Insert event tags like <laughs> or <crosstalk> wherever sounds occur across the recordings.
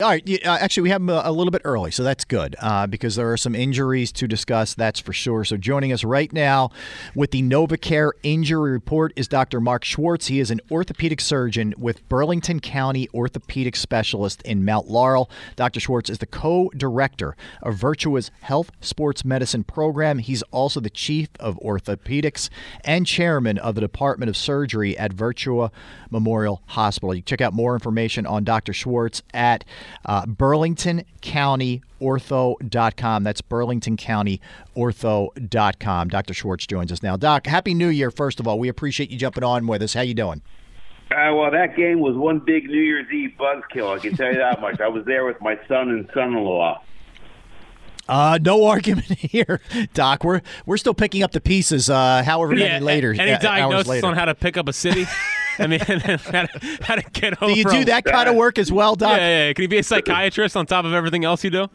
All right. Uh, actually, we have him a, a, little bit early, so that's good uh, because there are some injuries to discuss. That's for sure. So, joining us right now with the NovaCare injury report is Dr. Mark Schwartz. He is an orthopedic surgeon with Burlington County Orthopedic Specialist in Mount Laurel. Dr. Schwartz is the co-director of Virtua's Health Sports Medicine program. He's also the chief of orthopedics and chairman of the Department of Surgery at Virtua Memorial Hospital. You check out more information on Dr. Schwartz at uh, BurlingtonCountyOrtho.com. That's BurlingtonCountyOrtho.com. Dr. Schwartz joins us now. Doc, Happy New Year, first of all. We appreciate you jumping on with us. How you doing? Uh, well, that game was one big New Year's Eve buzzkill. I can tell you that much. I was there with my son and son-in-law. Uh, no <laughs> argument here, Doc. We're we're still picking up the pieces. Uh, however yeah, many later. Any uh, diagnosis later. on how to pick up a city? <laughs> I mean, how to, how to get home. Do you do that kind of work as well, Doc? Yeah, yeah, yeah. Can you be a psychiatrist on top of everything else you do?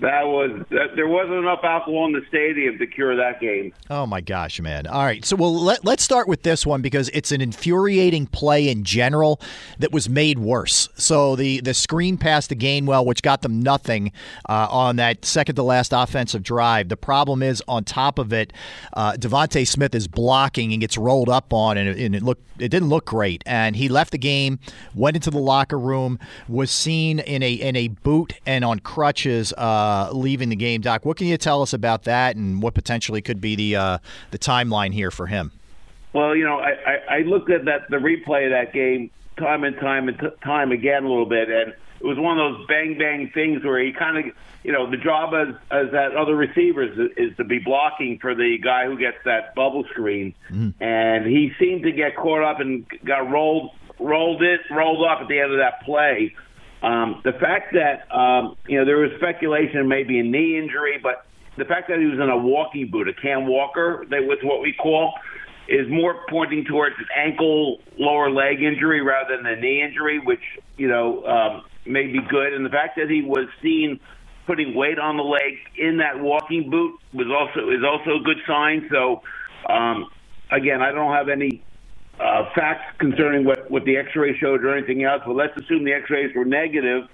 That was that, there wasn't enough alcohol in the stadium to cure that game. Oh my gosh, man! All right, so well let let's start with this one because it's an infuriating play in general that was made worse. So the the screen pass to Gainwell, which got them nothing uh, on that second to last offensive drive. The problem is on top of it, uh, DeVonta Smith is blocking and gets rolled up on, and it, and it looked it didn't look great. And he left the game, went into the locker room, was seen in a in a boot and on crutches. Uh, uh, leaving the game. Doc, what can you tell us about that, and what potentially could be the uh, the timeline here for him? Well, you know, I, I, I looked at that the replay of that game time and time and t- time again a little bit, and it was one of those bang bang things where he kind of, you know, the job as as that other receivers is, is to be blocking for the guy who gets that bubble screen, mm. and he seemed to get caught up and got rolled rolled it rolled up at the end of that play. Um, the fact that um, you know there was speculation maybe a knee injury, but the fact that he was in a walking boot, a Cam Walker, that was what we call, is more pointing towards an ankle lower leg injury rather than a knee injury, which you know um, may be good. And the fact that he was seen putting weight on the leg in that walking boot was also is also a good sign. So um, again, I don't have any uh, facts concerning what, what the X-ray showed or anything else, but let's assume the X-rays were negative.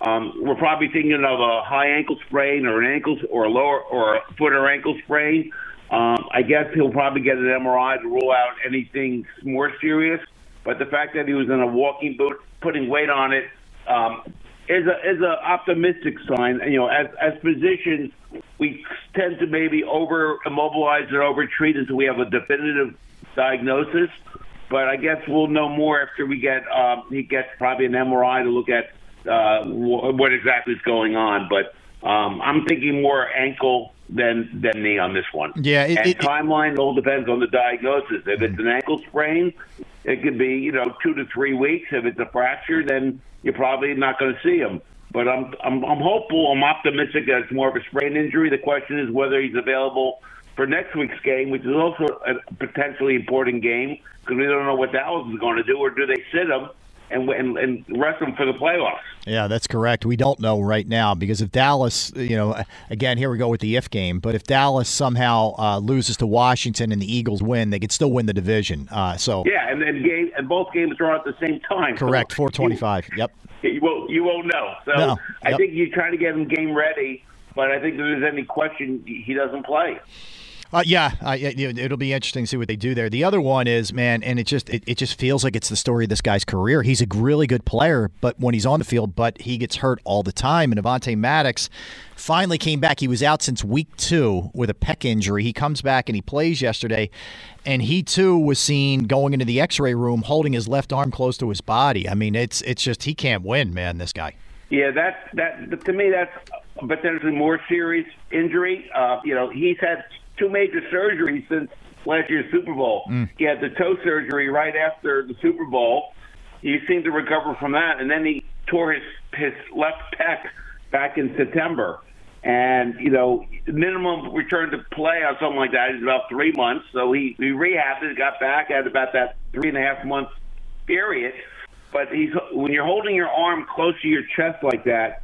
Um, we're probably thinking of a high ankle sprain or an ankle or a lower or a foot or ankle sprain. Um, I guess he'll probably get an MRI to rule out anything more serious. But the fact that he was in a walking boot, putting weight on it, um, is a is a optimistic sign. You know, as as physicians, we tend to maybe over immobilize or over treat until we have a definitive diagnosis. But I guess we'll know more after we get um, he gets probably an MRI to look at uh, what exactly is going on. But um, I'm thinking more ankle than than knee on this one. Yeah, it, and it, timeline all depends on the diagnosis. If it's an ankle sprain, it could be you know two to three weeks. If it's a fracture, then you're probably not going to see him. But I'm I'm I'm hopeful. I'm optimistic that it's more of a sprain injury. The question is whether he's available for next week's game, which is also a potentially important game because we don't know what Dallas is going to do, or do they sit him and, and, and rest him for the playoffs? Yeah, that's correct. We don't know right now because if Dallas, you know, again, here we go with the if game, but if Dallas somehow uh, loses to Washington and the Eagles win, they could still win the division. Uh, so yeah, and then game and both games are at the same time. Correct, four twenty-five. Yep. You won't you won't know. So no. yep. I think you're trying to get him game ready, but I think if there's any question, he doesn't play. Uh, yeah, I, it'll be interesting to see what they do there. The other one is, man, and it just it, it just feels like it's the story of this guy's career. He's a really good player, but when he's on the field, but he gets hurt all the time. And Avonte Maddox finally came back. He was out since week two with a pec injury. He comes back and he plays yesterday, and he too was seen going into the X-ray room holding his left arm close to his body. I mean, it's it's just he can't win, man. This guy. Yeah, that that to me that's But there's a more serious injury. Uh, you know, he's had two major surgeries since last year's Super Bowl. Mm. He had the toe surgery right after the Super Bowl. He seemed to recover from that, and then he tore his his left pec back in September. And you know, minimum return to play on something like that is about three months. So he he rehabbed it, got back at about that three and a half month period. But he's when you're holding your arm close to your chest like that,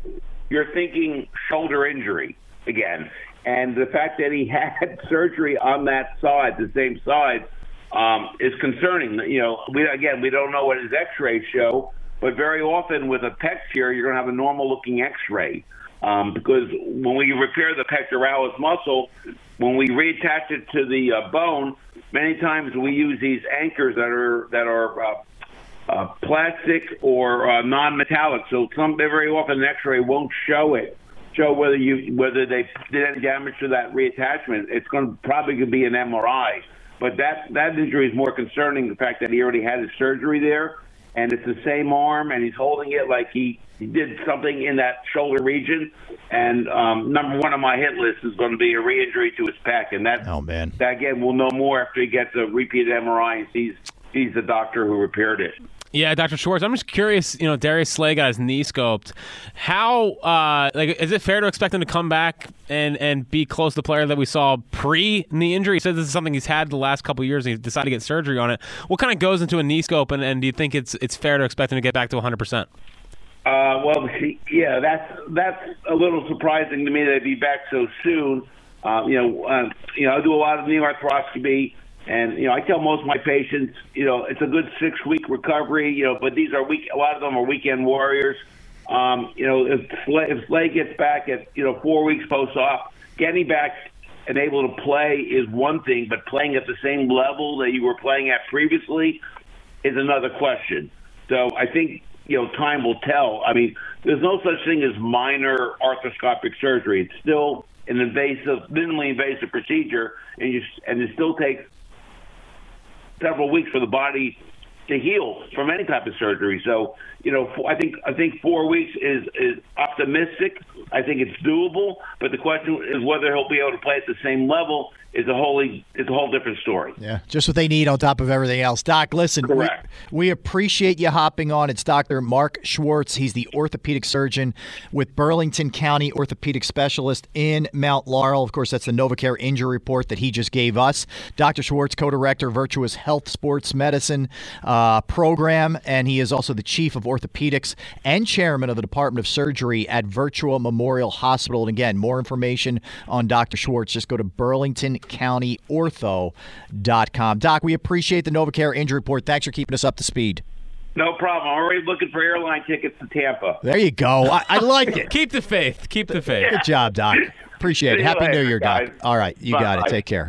you're thinking shoulder injury again. And the fact that he <laughs> had surgery on that side, the same side, um, is concerning. You know, we again we don't know what his X-rays show, but very often with a pec tear, you're going to have a normal-looking X-ray. Um, because when we repair the pectoralis muscle, when we reattach it to the uh, bone, many times we use these anchors that are that are uh, uh, plastic or uh, non-metallic. So some very often an X-ray won't show it, show whether you whether they did any damage to that reattachment. It's going to probably could be an MRI. But that that injury is more concerning. The fact that he already had his surgery there, and it's the same arm, and he's holding it like he he did something in that shoulder region. And um, number one on my hit list is going to be a re-injury to his pec, and that oh man, that again we'll know more after he gets a repeated MRI and sees sees the doctor who repaired it. Yeah, Dr. Schwartz, I'm just curious. You know, Darius Slay got his knee scoped. How, uh, like, is it fair to expect him to come back and, and be close to the player that we saw pre knee injury? He says this is something he's had the last couple years, and he decided to get surgery on it. What kind of goes into a knee scope, and, and do you think it's it's fair to expect him to get back to 100 percent? Uh, well, yeah, that's that's a little surprising to me that he'd be back so soon. Uh, you know, uh, you know, I do a lot of knee arthroscopy, and you know, I tell most of my patients, you know, it's a good six week recovery. You know, but these are week. A lot of them are weekend warriors. Um, you know, if if Slay gets back at you know four weeks post op, getting back and able to play is one thing, but playing at the same level that you were playing at previously is another question. So I think you know, time will tell. I mean, there's no such thing as minor arthroscopic surgery. It's still an invasive, minimally invasive procedure, and you and it still takes several weeks for the body to heal from any type of surgery. So, you know, I think I think four weeks is is optimistic. I think it's doable, but the question is whether he'll be able to play at the same level is a wholly it's a whole different story. Yeah, just what they need on top of everything else. Doc, listen, we, we, appreciate you hopping on. It's Dr. Mark Schwartz. He's the orthopedic surgeon with Burlington County Orthopedic Specialist in Mount Laurel. Of course, that's the NovaCare injury report that he just gave us. Dr. Schwartz, co-director, Virtua's Health Sports Medicine uh, program, and he is also the chief of orthopedics and chairman of the Department of Surgery at Virtua Memorial Hospital. And again, more information on Dr. Schwartz, just go to Burlington CountyOrtho.com. Doc, we appreciate the NovaCare injury report. Thanks for keeping us up to speed. No problem. I'm already looking for airline tickets to Tampa. There you go. I, I like it. Keep the faith. Keep the faith. Good job, Doc. Appreciate it. Happy later, New Year, guys. Doc. All right. You Bye. got it. Take care.